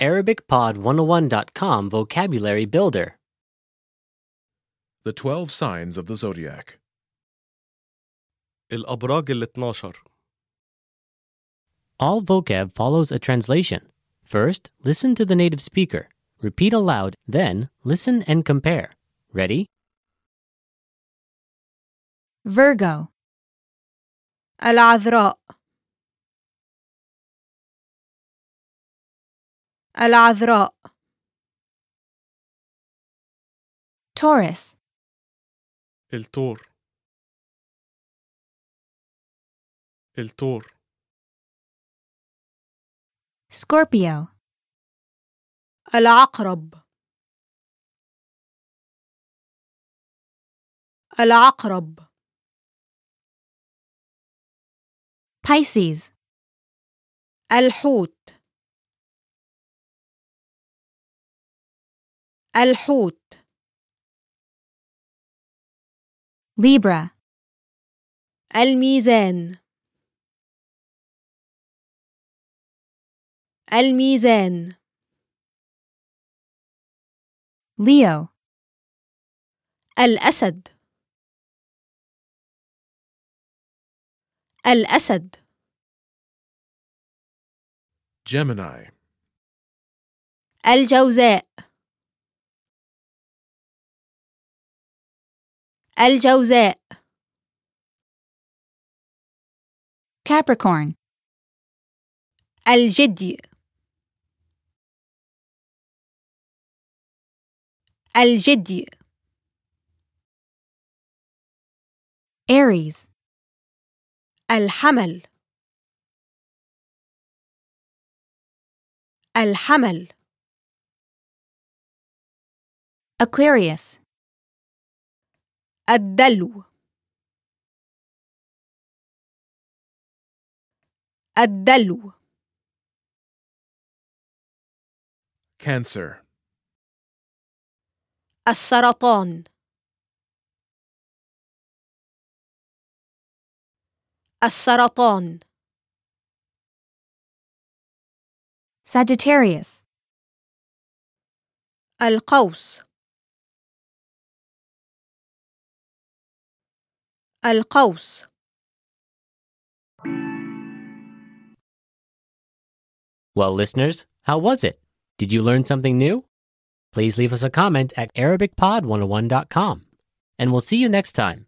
ArabicPod101.com Vocabulary Builder. The 12 signs of the zodiac. الأبراج ال 12 All vocab follows a translation. First, listen to the native speaker. Repeat aloud, then, listen and compare. Ready? Virgo, العذراء العذراء. Taurus, التور التور Scorpio, العقرب. العقرب. Pisces, الحوت. الحوت. Libra, الميزان. الميزان. Leo, الأسد. الأسد. Gemini. الجوزاء. الجوزاء. Capricorn, الجدي. الجدي. Aries, الحمل. الحمل. Aquarius, الدلو. الدلو. Cancer. السرطان. السرطان. Sagittarius, القوس. القوس Well, listeners, how was it? Did you learn something new? Please leave us a comment at ArabicPod101.com. And we'll see you next time.